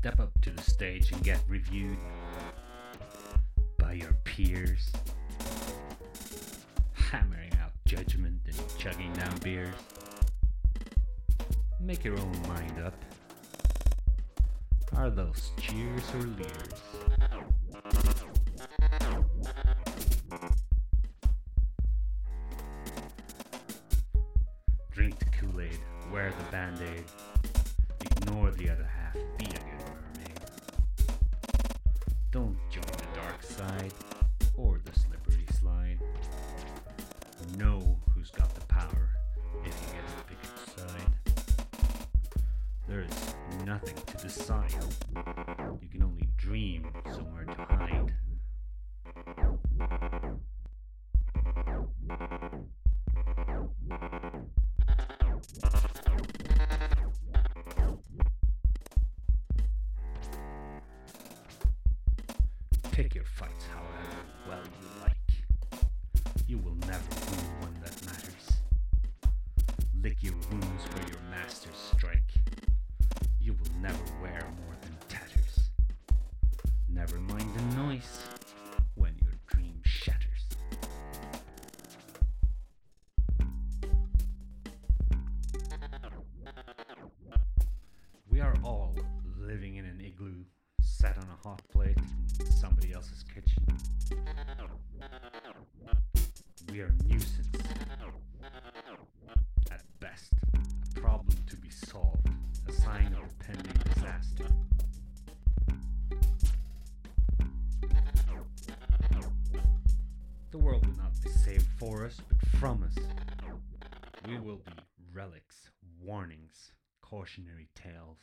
Step up to the stage and get reviewed by your peers, hammering out judgment and chugging down beers. Make your own mind up. Are those cheers or leers? Drink the Kool Aid, wear the band aid, ignore the other half, be side or the slippery slide. Know who's got the power if you get to pick its side. There is nothing to decide. You can only dream Pick your fights however well you like. You will never win one that matters. Lick your wounds where your masters strike. You will never wear more than tatters. Never mind the noise when your dream shatters. We are all living in an igloo, sat on a hot plate else's kitchen. We are nuisance. At best, a problem to be solved, a sign of pending disaster. The world will not be saved for us, but from us. We will be relics, warnings, cautionary tales.